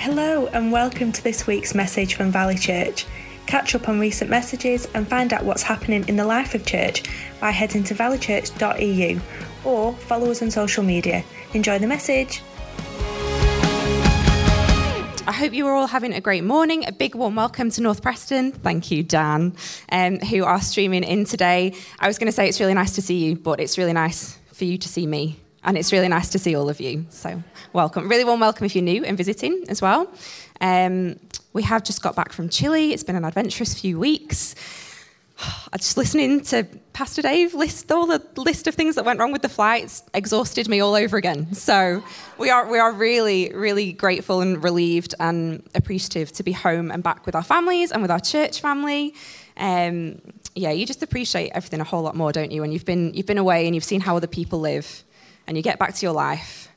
Hello, and welcome to this week's message from Valley Church. Catch up on recent messages and find out what's happening in the life of church by heading to valleychurch.eu or follow us on social media. Enjoy the message. I hope you are all having a great morning. A big warm welcome to North Preston. Thank you, Dan, um, who are streaming in today. I was going to say it's really nice to see you, but it's really nice for you to see me. And it's really nice to see all of you. So, welcome. Really warm welcome if you're new and visiting as well. Um, we have just got back from Chile. It's been an adventurous few weeks. I just listening to Pastor Dave list all the list of things that went wrong with the flights exhausted me all over again. So we are we are really really grateful and relieved and appreciative to be home and back with our families and with our church family. Um, yeah, you just appreciate everything a whole lot more, don't you? When you've been you've been away and you've seen how other people live, and you get back to your life,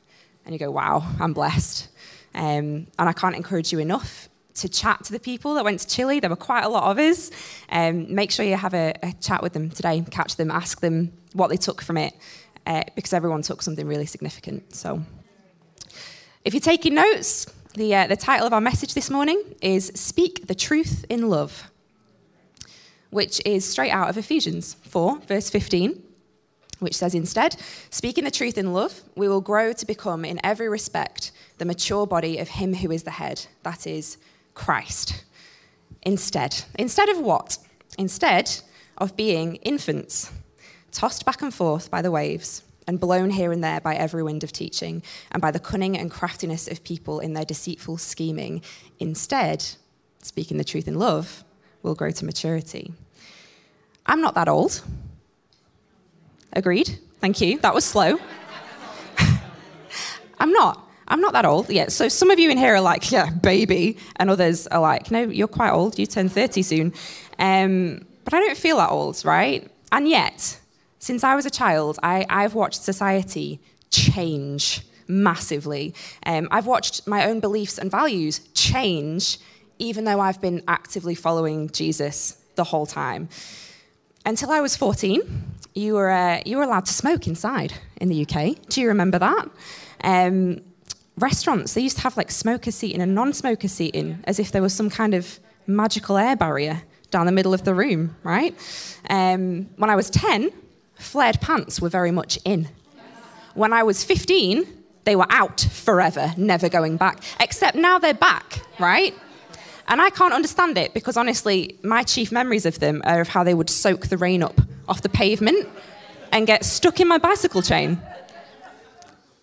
and you go, "Wow, I'm blessed." Um, and I can't encourage you enough to chat to the people that went to Chile. There were quite a lot of us. Um, make sure you have a, a, chat with them today, catch them, ask them what they took from it, uh, because everyone took something really significant. So, if you're taking notes, the, uh, the title of our message this morning is Speak the Truth in Love, which is straight out of Ephesians 4, verse 15 which says instead, speaking the truth in love, we will grow to become in every respect the mature body of him who is the head, that is, Christ. Instead. Instead of what? Instead of being infants, tossed back and forth by the waves and blown here and there by every wind of teaching and by the cunning and craftiness of people in their deceitful scheming. Instead, speaking the truth in love, will grow to maturity. I'm not that old. Agreed. Thank you. That was slow. I'm not. I'm not that old yet. So some of you in here are like, yeah, baby, and others are like, no, you're quite old. You turn 30 soon. Um, but I don't feel that old, right? And yet, since I was a child, I, I've watched society change massively. Um, I've watched my own beliefs and values change, even though I've been actively following Jesus the whole time. Until I was 14, you were, uh, you were allowed to smoke inside in the UK. Do you remember that? Um, restaurants, they used to have like smoker seating and non smoker seating as if there was some kind of magical air barrier down the middle of the room, right? Um, when I was 10, flared pants were very much in. When I was 15, they were out forever, never going back. Except now they're back, right? And I can't understand it because honestly, my chief memories of them are of how they would soak the rain up off the pavement and get stuck in my bicycle chain.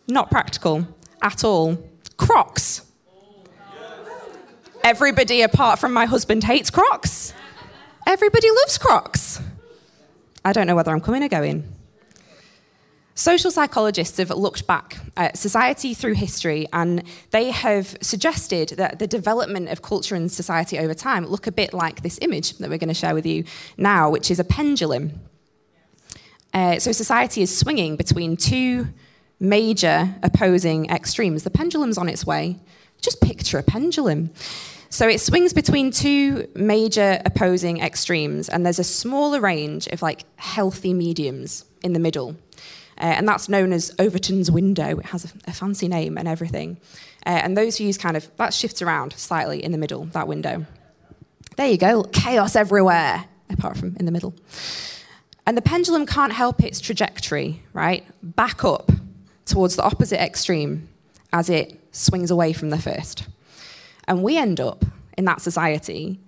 Not practical at all. Crocs. Everybody apart from my husband hates Crocs. Everybody loves Crocs. I don't know whether I'm coming or going. Social psychologists have looked back at society through history and they have suggested that the development of culture and society over time look a bit like this image that we're going to share with you now, which is a pendulum. Uh, so society is swinging between two major opposing extremes. The pendulum's on its way. Just picture a pendulum. So it swings between two major opposing extremes, and there's a smaller range of like healthy mediums in the middle. Uh, and that's known as Overton's window. It has a, a fancy name and everything. Uh, and those views kind of, that shifts around slightly in the middle, that window. There you go, chaos everywhere, apart from in the middle. And the pendulum can't help its trajectory, right? Back up towards the opposite extreme as it swings away from the first. And we end up in that society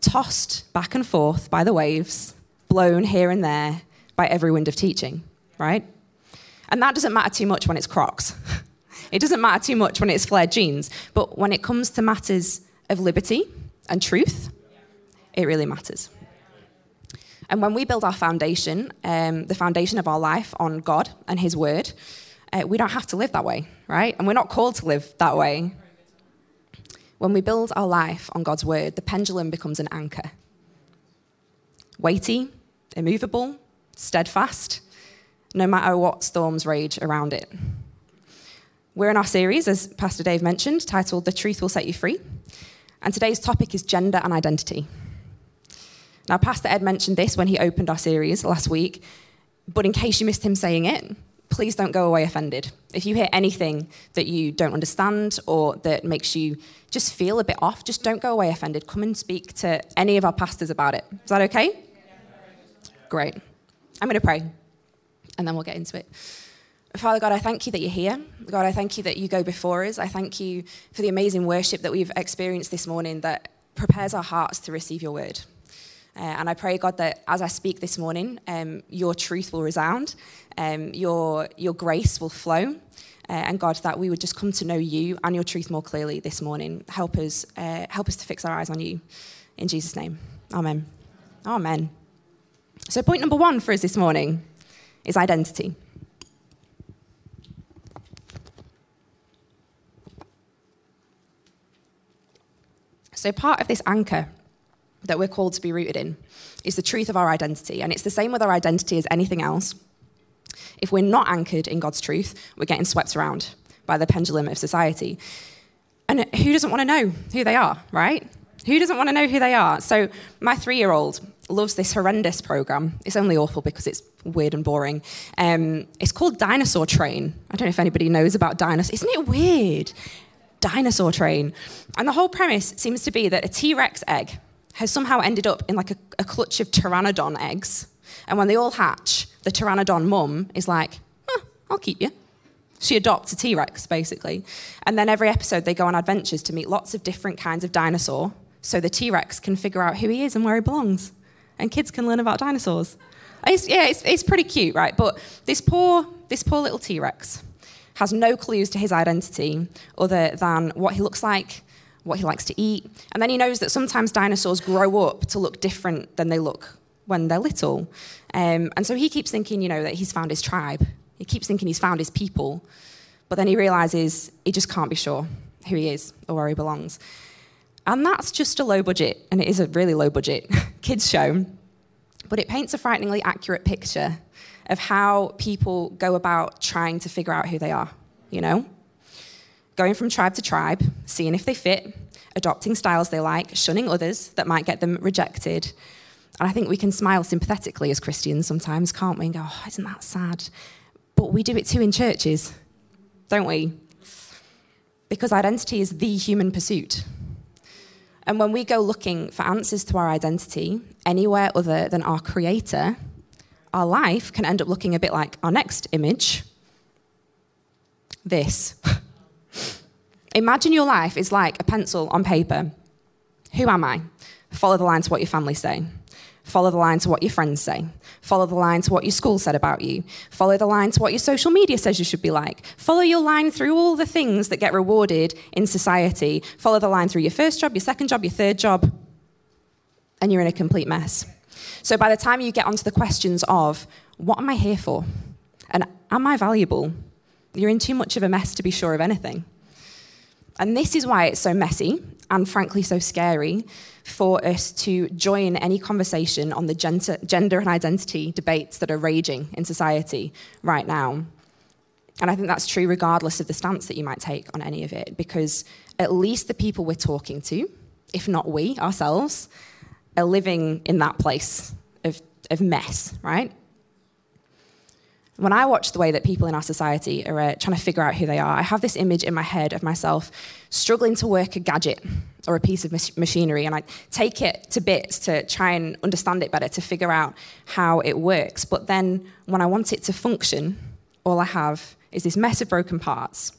tossed back and forth by the waves, blown here and there by every wind of teaching, right? And that doesn't matter too much when it's Crocs. it doesn't matter too much when it's flared jeans. But when it comes to matters of liberty and truth, it really matters. And when we build our foundation, um, the foundation of our life on God and His Word, uh, we don't have to live that way, right? And we're not called to live that way. When we build our life on God's word, the pendulum becomes an anchor. Weighty, immovable, steadfast, no matter what storms rage around it. We're in our series, as Pastor Dave mentioned, titled The Truth Will Set You Free. And today's topic is gender and identity. Now, Pastor Ed mentioned this when he opened our series last week, but in case you missed him saying it, please don't go away offended. If you hear anything that you don't understand or that makes you just feel a bit off, just don't go away offended. Come and speak to any of our pastors about it. Is that okay? Great. I'm going to pray and then we'll get into it. Father God, I thank you that you're here. God, I thank you that you go before us. I thank you for the amazing worship that we've experienced this morning that prepares our hearts to receive your word. Uh, and I pray, God, that as I speak this morning, um, your truth will resound, um, your, your grace will flow, uh, and God, that we would just come to know you and your truth more clearly this morning. Help us, uh, help us to fix our eyes on you. In Jesus' name, Amen. Amen. So, point number one for us this morning is identity. So, part of this anchor that we're called to be rooted in is the truth of our identity. And it's the same with our identity as anything else. If we're not anchored in God's truth, we're getting swept around by the pendulum of society. And who doesn't want to know who they are, right? Who doesn't want to know who they are? So, my three year old loves this horrendous program. It's only awful because it's weird and boring. Um, it's called Dinosaur Train. I don't know if anybody knows about dinosaurs. Isn't it weird? Dinosaur Train. And the whole premise seems to be that a T Rex egg has somehow ended up in like a, a clutch of pteranodon eggs. And when they all hatch, the pteranodon mum is like, I'll keep you. She adopts a T Rex, basically. And then every episode, they go on adventures to meet lots of different kinds of dinosaur so the T Rex can figure out who he is and where he belongs. And kids can learn about dinosaurs. It's, yeah, it's, it's pretty cute, right? But this poor, this poor little T Rex has no clues to his identity other than what he looks like, what he likes to eat. And then he knows that sometimes dinosaurs grow up to look different than they look when they're little. Um, and so he keeps thinking, you know, that he's found his tribe. He keeps thinking he's found his people. But then he realizes he just can't be sure who he is or where he belongs. And that's just a low budget, and it is a really low budget kids' show. But it paints a frighteningly accurate picture of how people go about trying to figure out who they are, you know? Going from tribe to tribe, seeing if they fit, adopting styles they like, shunning others that might get them rejected. And I think we can smile sympathetically as Christians sometimes, can't we? And go, oh, isn't that sad? But we do it too in churches, don't we? Because identity is the human pursuit. And when we go looking for answers to our identity anywhere other than our Creator, our life can end up looking a bit like our next image this. Imagine your life is like a pencil on paper. Who am I? Follow the line to what your family say. Follow the line to what your friends say. Follow the line to what your school said about you. Follow the line to what your social media says you should be like. Follow your line through all the things that get rewarded in society. Follow the line through your first job, your second job, your third job, and you're in a complete mess. So by the time you get onto the questions of, what am I here for? And am I valuable? You're in too much of a mess to be sure of anything. And this is why it's so messy and frankly so scary for us to join any conversation on the gender, gender and identity debates that are raging in society right now. And I think that's true regardless of the stance that you might take on any of it, because at least the people we're talking to, if not we ourselves, are living in that place of, of mess, right? When I watch the way that people in our society are uh, trying to figure out who they are, I have this image in my head of myself struggling to work a gadget or a piece of machinery, and I take it to bits to try and understand it better, to figure out how it works. But then when I want it to function, all I have is this mess of broken parts.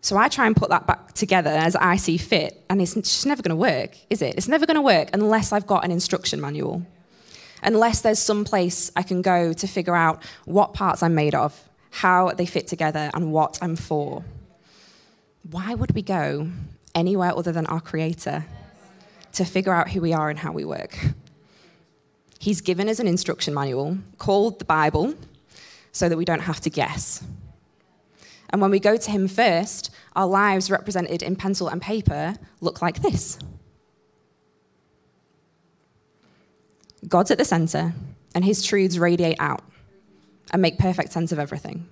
So I try and put that back together as I see fit, and it's just never going to work, is it? It's never going to work unless I've got an instruction manual unless there's some place I can go to figure out what parts I'm made of, how they fit together, and what I'm for. Why would we go anywhere other than our Creator to figure out who we are and how we work? He's given us an instruction manual called the Bible so that we don't have to guess. And when we go to Him first, our lives represented in pencil and paper look like this. God's at the center, and his truths radiate out and make perfect sense of everything.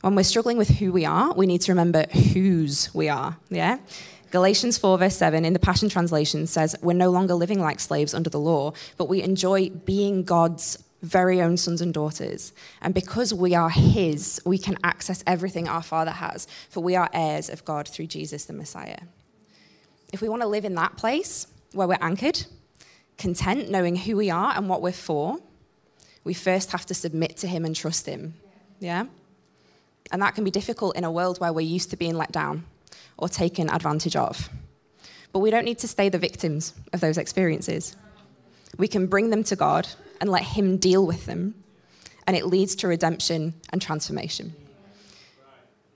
When we're struggling with who we are, we need to remember whose we are. Yeah? Galatians 4, verse 7 in the Passion Translation says, We're no longer living like slaves under the law, but we enjoy being God's very own sons and daughters. And because we are His, we can access everything our Father has, for we are heirs of God through Jesus the Messiah. If we want to live in that place where we're anchored, content, knowing who we are and what we're for, we first have to submit to Him and trust Him. Yeah? And that can be difficult in a world where we're used to being let down or taken advantage of. But we don't need to stay the victims of those experiences. We can bring them to God and let Him deal with them, and it leads to redemption and transformation.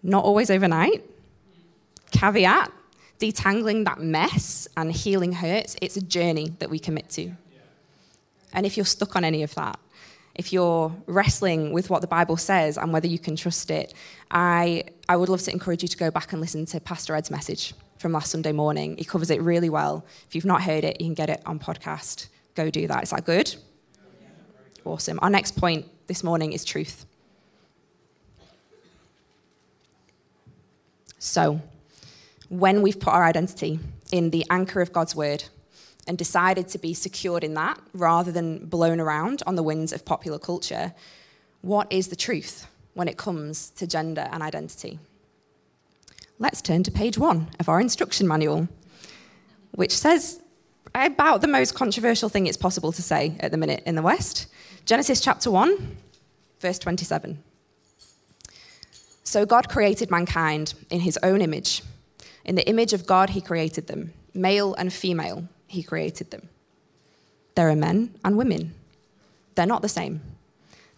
Not always overnight. Caveat detangling that mess and healing hurts, it's a journey that we commit to. And if you're stuck on any of that, if you're wrestling with what the Bible says and whether you can trust it, I, I would love to encourage you to go back and listen to Pastor Ed's message from last Sunday morning. He covers it really well. If you've not heard it, you can get it on podcast. Go do that. Is that good? Awesome. Our next point this morning is truth. So, when we've put our identity in the anchor of God's word and decided to be secured in that rather than blown around on the winds of popular culture, what is the truth when it comes to gender and identity? Let's turn to page one of our instruction manual, which says about the most controversial thing it's possible to say at the minute in the West. Genesis chapter 1, verse 27. So God created mankind in his own image. In the image of God, he created them. Male and female, he created them. There are men and women. They're not the same.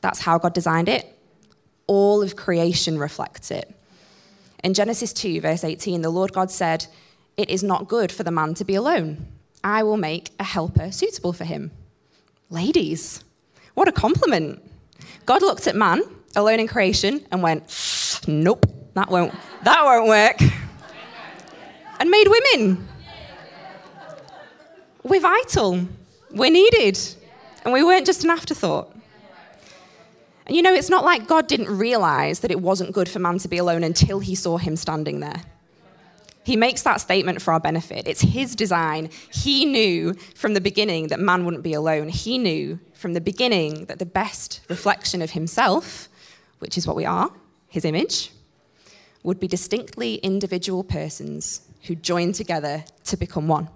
That's how God designed it. All of creation reflects it. In Genesis 2, verse 18, the Lord God said, It is not good for the man to be alone. I will make a helper suitable for him. Ladies, what a compliment. God looked at man, alone in creation, and went, Nope, that won't, that won't work and made women. We're vital, we're needed, and we weren't just an afterthought. And you know, it's not like God didn't realize that it wasn't good for man to be alone until he saw him standing there. He makes that statement for our benefit. It's his design. He knew from the beginning that man wouldn't be alone. He knew from the beginning that the best reflection of himself, which is what we are, his image, would be distinctly individual persons who join together to become one.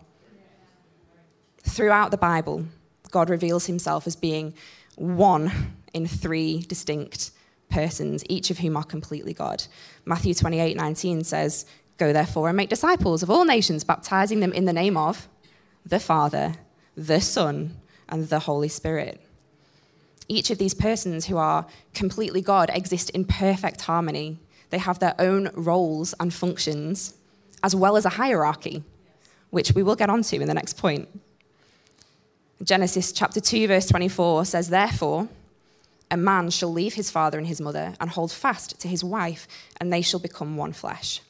Throughout the Bible, God reveals himself as being one in three distinct persons, each of whom are completely God. Matthew 28 19 says, Go therefore and make disciples of all nations, baptizing them in the name of the Father, the Son, and the Holy Spirit. Each of these persons who are completely God exist in perfect harmony. They have their own roles and functions, as well as a hierarchy, which we will get onto in the next point. Genesis chapter 2, verse 24 says, Therefore, a man shall leave his father and his mother and hold fast to his wife, and they shall become one flesh.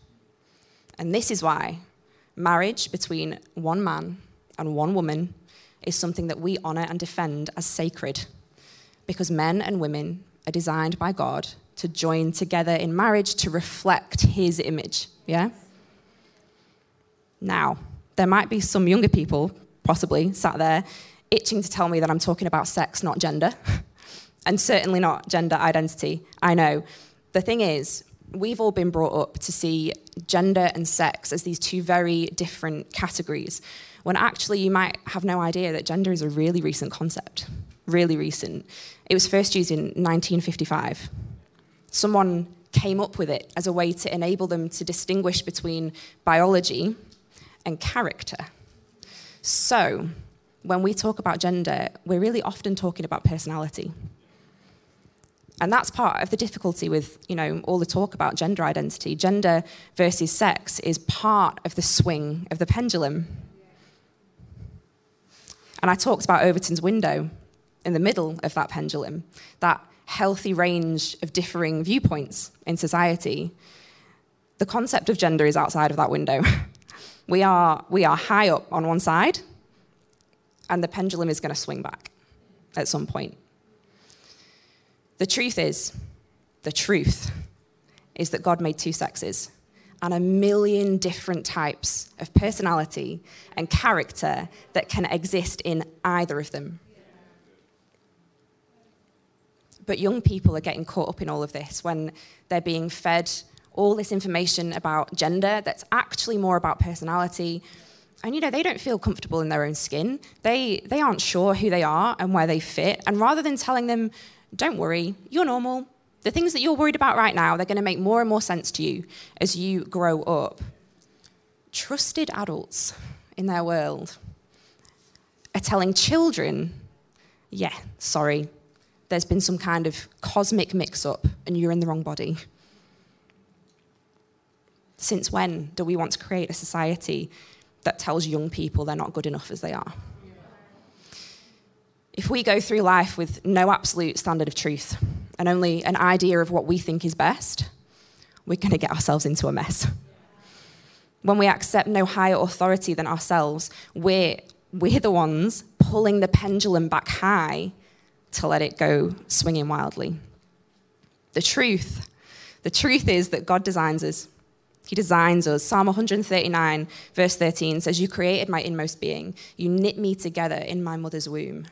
And this is why marriage between one man and one woman is something that we honor and defend as sacred, because men and women are designed by God to join together in marriage to reflect his image. Yeah? Now, there might be some younger people, possibly, sat there itching to tell me that I'm talking about sex, not gender, and certainly not gender identity. I know. The thing is, we've all been brought up to see gender and sex as these two very different categories, when actually you might have no idea that gender is a really recent concept. Really recent. It was first used in 1955. Someone came up with it as a way to enable them to distinguish between biology and character. So, when we talk about gender, we're really often talking about personality. And that's part of the difficulty with, you know, all the talk about gender identity. Gender versus sex is part of the swing of the pendulum. And I talked about Overton's window in the middle of that pendulum, that healthy range of differing viewpoints in society. The concept of gender is outside of that window. we are, we are high up on one side, and the pendulum is going to swing back at some point. The truth is, the truth is that God made two sexes and a million different types of personality and character that can exist in either of them. But young people are getting caught up in all of this when they're being fed all this information about gender that's actually more about personality. And you know, they don't feel comfortable in their own skin. They they aren't sure who they are and where they fit. And rather than telling them, don't worry, you're normal. The things that you're worried about right now, they're going to make more and more sense to you as you grow up. Trusted adults in their world are telling children, yeah, sorry, there's been some kind of cosmic mix up and you're in the wrong body. Since when do we want to create a society that tells young people they're not good enough as they are? If we go through life with no absolute standard of truth and only an idea of what we think is best, we're going to get ourselves into a mess. When we accept no higher authority than ourselves, we're, we're the ones pulling the pendulum back high to let it go swinging wildly. The truth, the truth is that God designs us. He designs us. Psalm 139, verse 13 says, You created my inmost being. You knit me together in my mother's womb.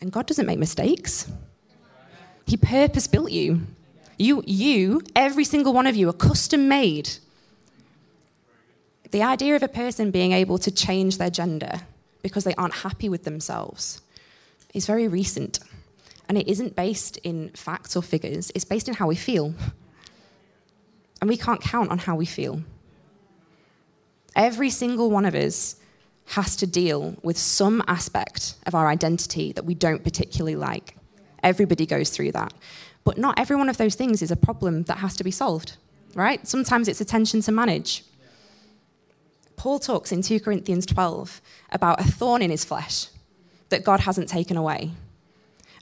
And God doesn't make mistakes. He purpose built you. You, you, every single one of you, are custom made. The idea of a person being able to change their gender because they aren't happy with themselves is very recent. And it isn't based in facts or figures, it's based in how we feel. And we can't count on how we feel. Every single one of us has to deal with some aspect of our identity that we don't particularly like. Everybody goes through that. But not every one of those things is a problem that has to be solved, right? Sometimes it's a tension to manage. Paul talks in 2 Corinthians 12 about a thorn in his flesh that God hasn't taken away.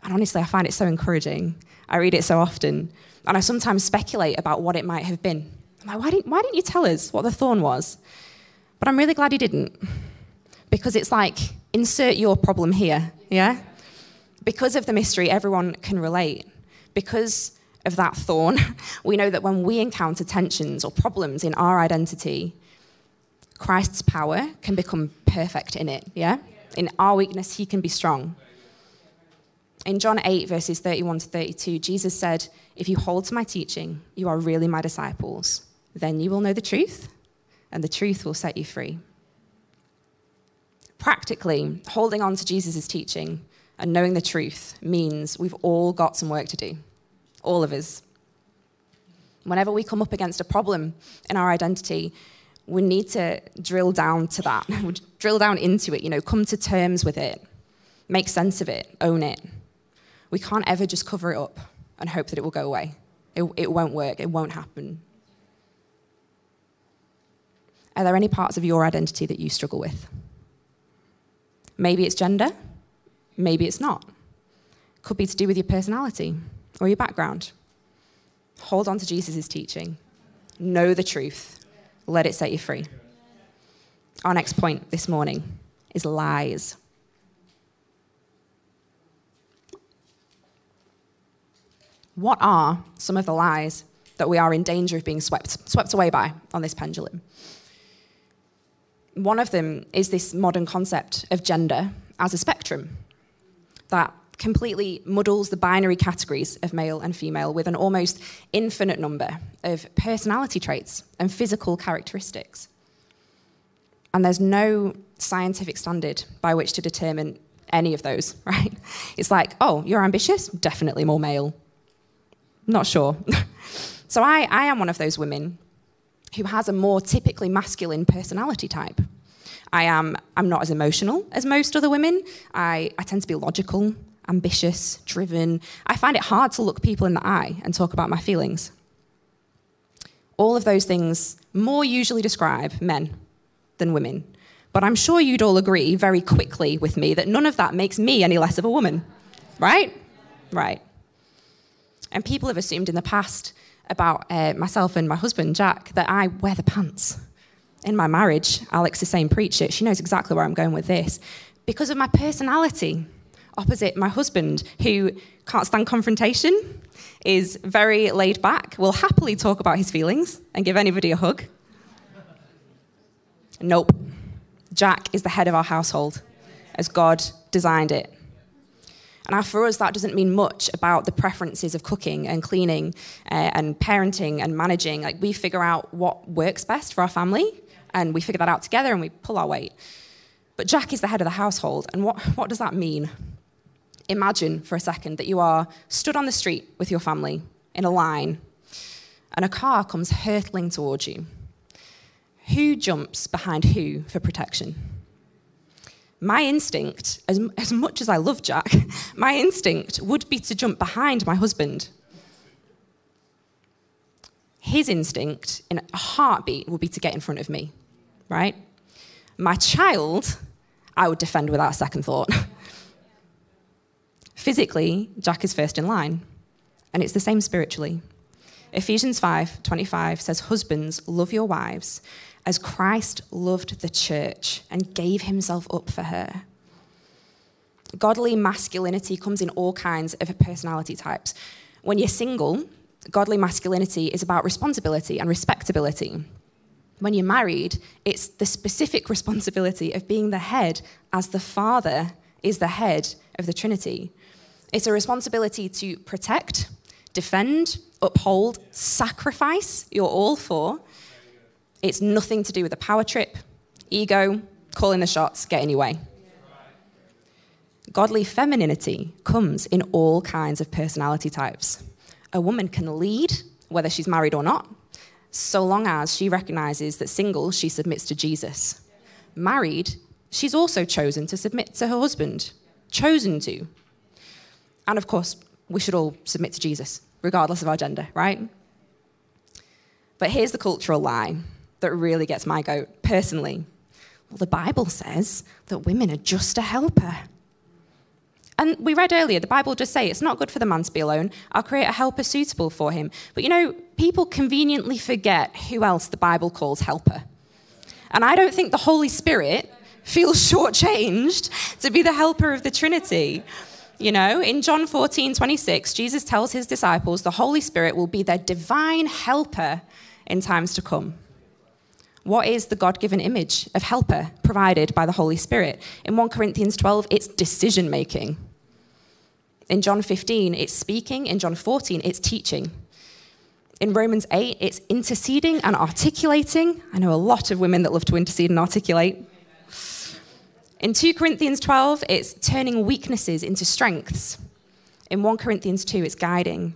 And honestly, I find it so encouraging. I read it so often. And I sometimes speculate about what it might have been. I'm like, why didn't, why didn't you tell us what the thorn was? But I'm really glad he didn't. Because it's like, insert your problem here, yeah? Because of the mystery, everyone can relate. Because of that thorn, we know that when we encounter tensions or problems in our identity, Christ's power can become perfect in it, yeah? In our weakness, he can be strong. In John 8, verses 31 to 32, Jesus said, If you hold to my teaching, you are really my disciples. Then you will know the truth, and the truth will set you free. Practically, holding on to Jesus' teaching and knowing the truth means we've all got some work to do. All of us. Whenever we come up against a problem in our identity, we need to drill down to that, drill down into it, you know, come to terms with it, make sense of it, own it. We can't ever just cover it up and hope that it will go away. It, it won't work, it won't happen. Are there any parts of your identity that you struggle with? Maybe it's gender, maybe it's not. Could be to do with your personality or your background. Hold on to Jesus' teaching, know the truth let it set you free. Our next point this morning is lies. What are some of the lies that we are in danger of being swept, swept away by on this pendulum? One of them is this modern concept of gender as a spectrum that completely muddles the binary categories of male and female with an almost infinite number of personality traits and physical characteristics. And there's no scientific standard by which to determine any of those, right? It's like, oh, you're ambitious? Definitely more male. Not sure. so I, I am one of those women who has a more typically masculine personality type. I am I'm not as emotional as most other women. I, I tend to be logical ambitious, driven. I find it hard to look people in the eye and talk about my feelings. All of those things more usually describe men than women. But I'm sure you'd all agree very quickly with me that none of that makes me any less of a woman. Right? Right. And people have assumed in the past about uh, myself and my husband, Jack, that I wear the pants. In my marriage, Alex is saying, preach it. She knows exactly where I'm going with this. Because of my personality opposite my husband, who can't stand confrontation, is very laid back, will happily talk about his feelings and give anybody a hug. Nope. Jack is the head of our household, as God designed it. And for us, that doesn't mean much about the preferences of cooking and cleaning uh, and parenting and managing. Like we figure out what works best for our family and we figure that out together and we pull our weight. But Jack is the head of the household. And what, what does that mean? Imagine for a second that you are stood on the street with your family in a line and a car comes hurtling towards you. Who jumps behind who for protection? My instinct, as, as much as I love Jack, my instinct would be to jump behind my husband. His instinct, in a heartbeat, would be to get in front of me, right? My child, I would defend without a second thought. Physically, Jack is first in line, and it's the same spiritually. Ephesians 5 25 says, Husbands, love your wives as Christ loved the church and gave himself up for her. Godly masculinity comes in all kinds of personality types. When you're single, godly masculinity is about responsibility and respectability. When you're married, it's the specific responsibility of being the head as the Father is the head of the Trinity. It's a responsibility to protect, defend, uphold, sacrifice, you're all for, it's nothing to do with a power trip, ego, calling the shots, getting your way. Godly femininity comes in all kinds of personality types. A woman can lead, whether she's married or not, so long as she recognizes that single, she submits to Jesus. Married, she's also chosen to submit to her husband, chosen to. And of course, we should all submit to Jesus, regardless of our gender, right? But here's the cultural lie that really gets my goat personally. Well, the Bible says that women are just a helper. And we read earlier, the Bible just say it's not good for the man to be alone. I'll create a helper suitable for him. But you know, people conveniently forget who else the Bible calls helper. And I don't think the Holy Spirit feels shortchanged to be the helper of the Trinity. You know, in John 14, 26, Jesus tells his disciples the Holy Spirit will be their divine helper in times to come. What is the God given image of helper provided by the Holy Spirit? In 1 Corinthians 12, it's decision making. In John 15, it's speaking. In John 14, it's teaching. In Romans 8, it's interceding and articulating. I know a lot of women that love to intercede and articulate. In 2 Corinthians 12, it's turning weaknesses into strengths. In 1 Corinthians 2, it's guiding.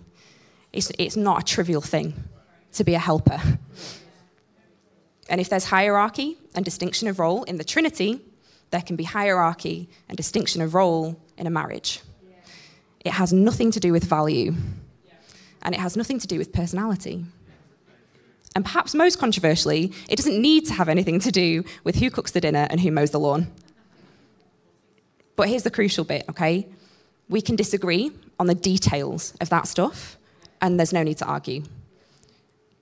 It's, it's not a trivial thing to be a helper. And if there's hierarchy and distinction of role in the Trinity, there can be hierarchy and distinction of role in a marriage. It has nothing to do with value, and it has nothing to do with personality. And perhaps most controversially, it doesn't need to have anything to do with who cooks the dinner and who mows the lawn. But here's the crucial bit, okay? We can disagree on the details of that stuff, and there's no need to argue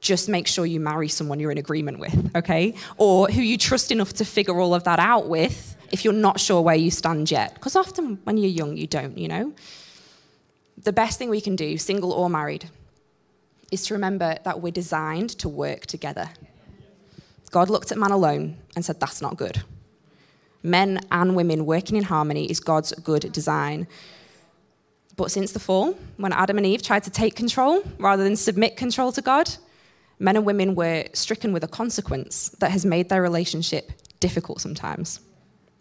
just make sure you marry someone you're in agreement with, okay? Or who you trust enough to figure all of that out with if you're not sure where you stand yet. Because often when you're young, you don't, you know? The best thing we can do, single or married, is to remember that we're designed to work together. God looked at man alone and said, That's not good. Men and women working in harmony is God's good design. But since the fall, when Adam and Eve tried to take control rather than submit control to God, men and women were stricken with a consequence that has made their relationship difficult sometimes.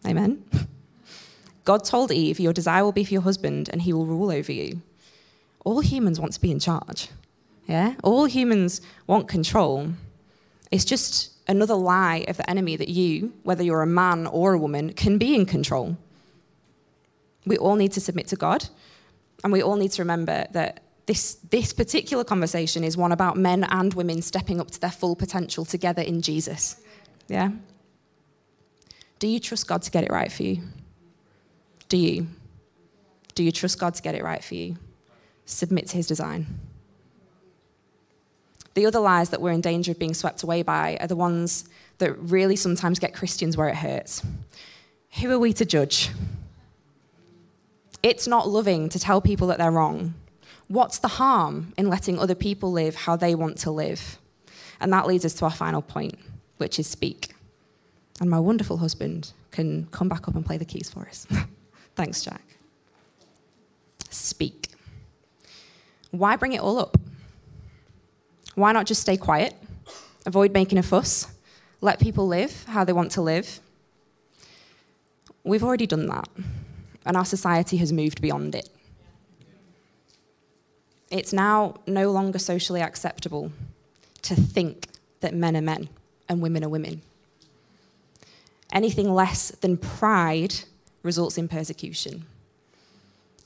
Amen? God told Eve, Your desire will be for your husband, and he will rule over you. All humans want to be in charge. Yeah? All humans want control. It's just another lie of the enemy that you, whether you're a man or a woman, can be in control. We all need to submit to God, and we all need to remember that this, this particular conversation is one about men and women stepping up to their full potential together in Jesus. Yeah? Do you trust God to get it right for you? Do you? Do you trust God to get it right for you? Submit to his design. The other lies that we're in danger of being swept away by are the ones that really sometimes get Christians where it hurts. Who are we to judge? It's not loving to tell people that they're wrong What's the harm in letting other people live how they want to live? And that leads us to our final point, which is speak. And my wonderful husband can come back up and play the keys for us. Thanks, Jack. speak. Why bring it all up? Why not just stay quiet, avoid making a fuss, let people live how they want to live? We've already done that, and our society has moved beyond it. It's now no longer socially acceptable to think that men are men and women are women. Anything less than pride results in persecution.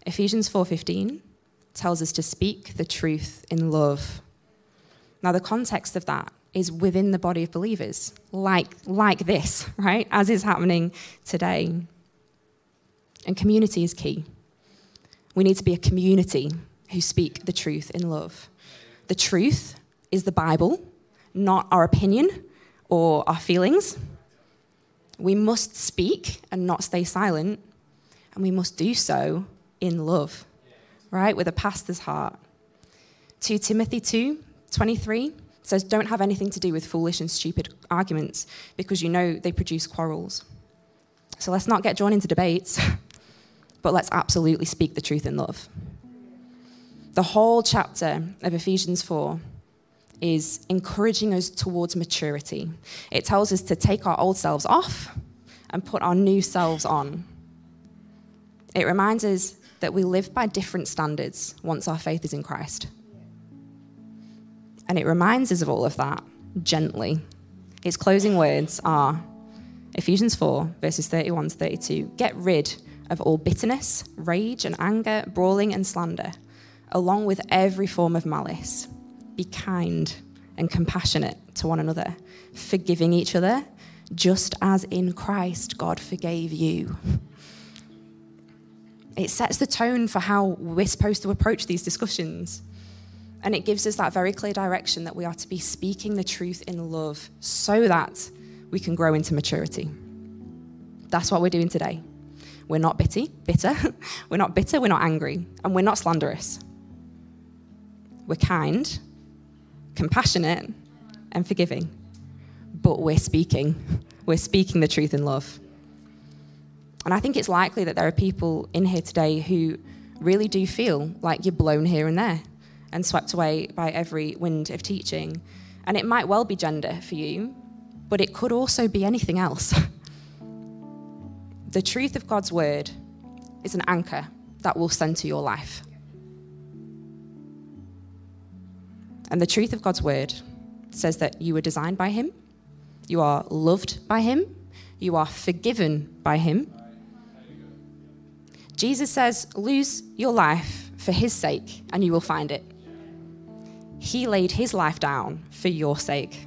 Ephesians 4:15 tells us to speak the truth in love. Now the context of that is within the body of believers, like like this, right? As is happening today. And community is key. We need to be a community who speak the truth in love. The truth is the Bible, not our opinion or our feelings. We must speak and not stay silent, and we must do so in love, right? With a pastor's heart. 2 Timothy 2 23 says, Don't have anything to do with foolish and stupid arguments because you know they produce quarrels. So let's not get drawn into debates, but let's absolutely speak the truth in love. The whole chapter of Ephesians 4 is encouraging us towards maturity. It tells us to take our old selves off and put our new selves on. It reminds us that we live by different standards once our faith is in Christ. And it reminds us of all of that gently. Its closing words are Ephesians 4, verses 31 to 32 Get rid of all bitterness, rage, and anger, brawling, and slander, along with every form of malice be kind and compassionate to one another, forgiving each other, just as in Christ God forgave you. It sets the tone for how we're supposed to approach these discussions. And it gives us that very clear direction that we are to be speaking the truth in love so that we can grow into maturity. That's what we're doing today. We're not bitty, bitter. we're not bitter, we're not angry, and we're not slanderous. We're kind, compassionate, and forgiving. But we're speaking. We're speaking the truth in love. And I think it's likely that there are people in here today who really do feel like you're blown here and there and swept away by every wind of teaching. And it might well be gender for you, but it could also be anything else. the truth of God's word is an anchor that will center your life. And the truth of God's word says that you were designed by Him, you are loved by Him, you are forgiven by Him. Jesus says, lose your life for His sake, and you will find it. He laid His life down for your sake,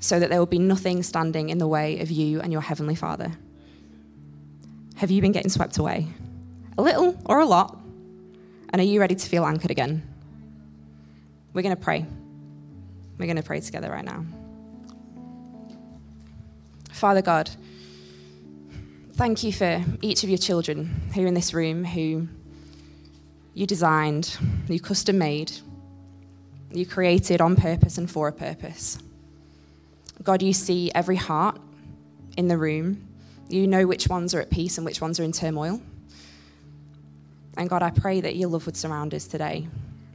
so that there will be nothing standing in the way of you and your Heavenly Father. Have you been getting swept away? A little or a lot? And are you ready to feel anchored again? We're going to pray. We're going to pray together right now. Father God, thank you for each of your children here in this room who you designed, you custom made, you created on purpose and for a purpose. God, you see every heart in the room. You know which ones are at peace and which ones are in turmoil. And God, I pray that your love would surround us today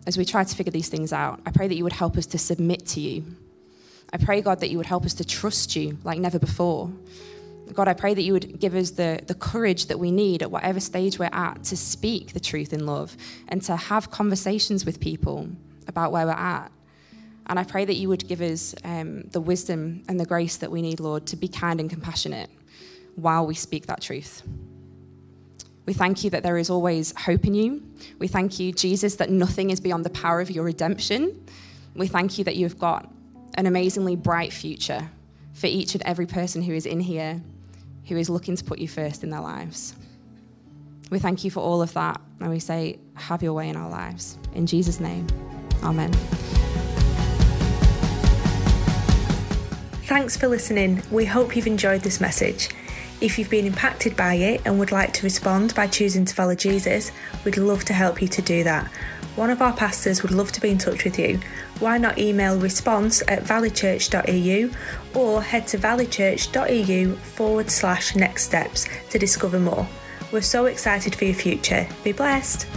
as we try to figure these things out, I pray that you would help us to submit to you. I pray, God, that you would help us to trust you like never before. God, I pray that you would give us the, the courage that we need at whatever stage we're at to speak the truth in love and to have conversations with people about where we're at. And I pray that you would give us um, the wisdom and the grace that we need, Lord, to be kind and compassionate while we speak that truth. We thank you that there is always hope in you. We thank you, Jesus, that nothing is beyond the power of your redemption. We thank you that you've got an amazingly bright future for each and every person who is in here who is looking to put you first in their lives. We thank you for all of that, and we say, Have your way in our lives. In Jesus' name, Amen. Thanks for listening. We hope you've enjoyed this message. If you've been impacted by it and would like to respond by choosing to follow Jesus, we'd love to help you to do that. One of our pastors would love to be in touch with you. Why not email response at valleychurch.eu or head to valleychurch.eu forward slash next steps to discover more. We're so excited for your future. Be blessed.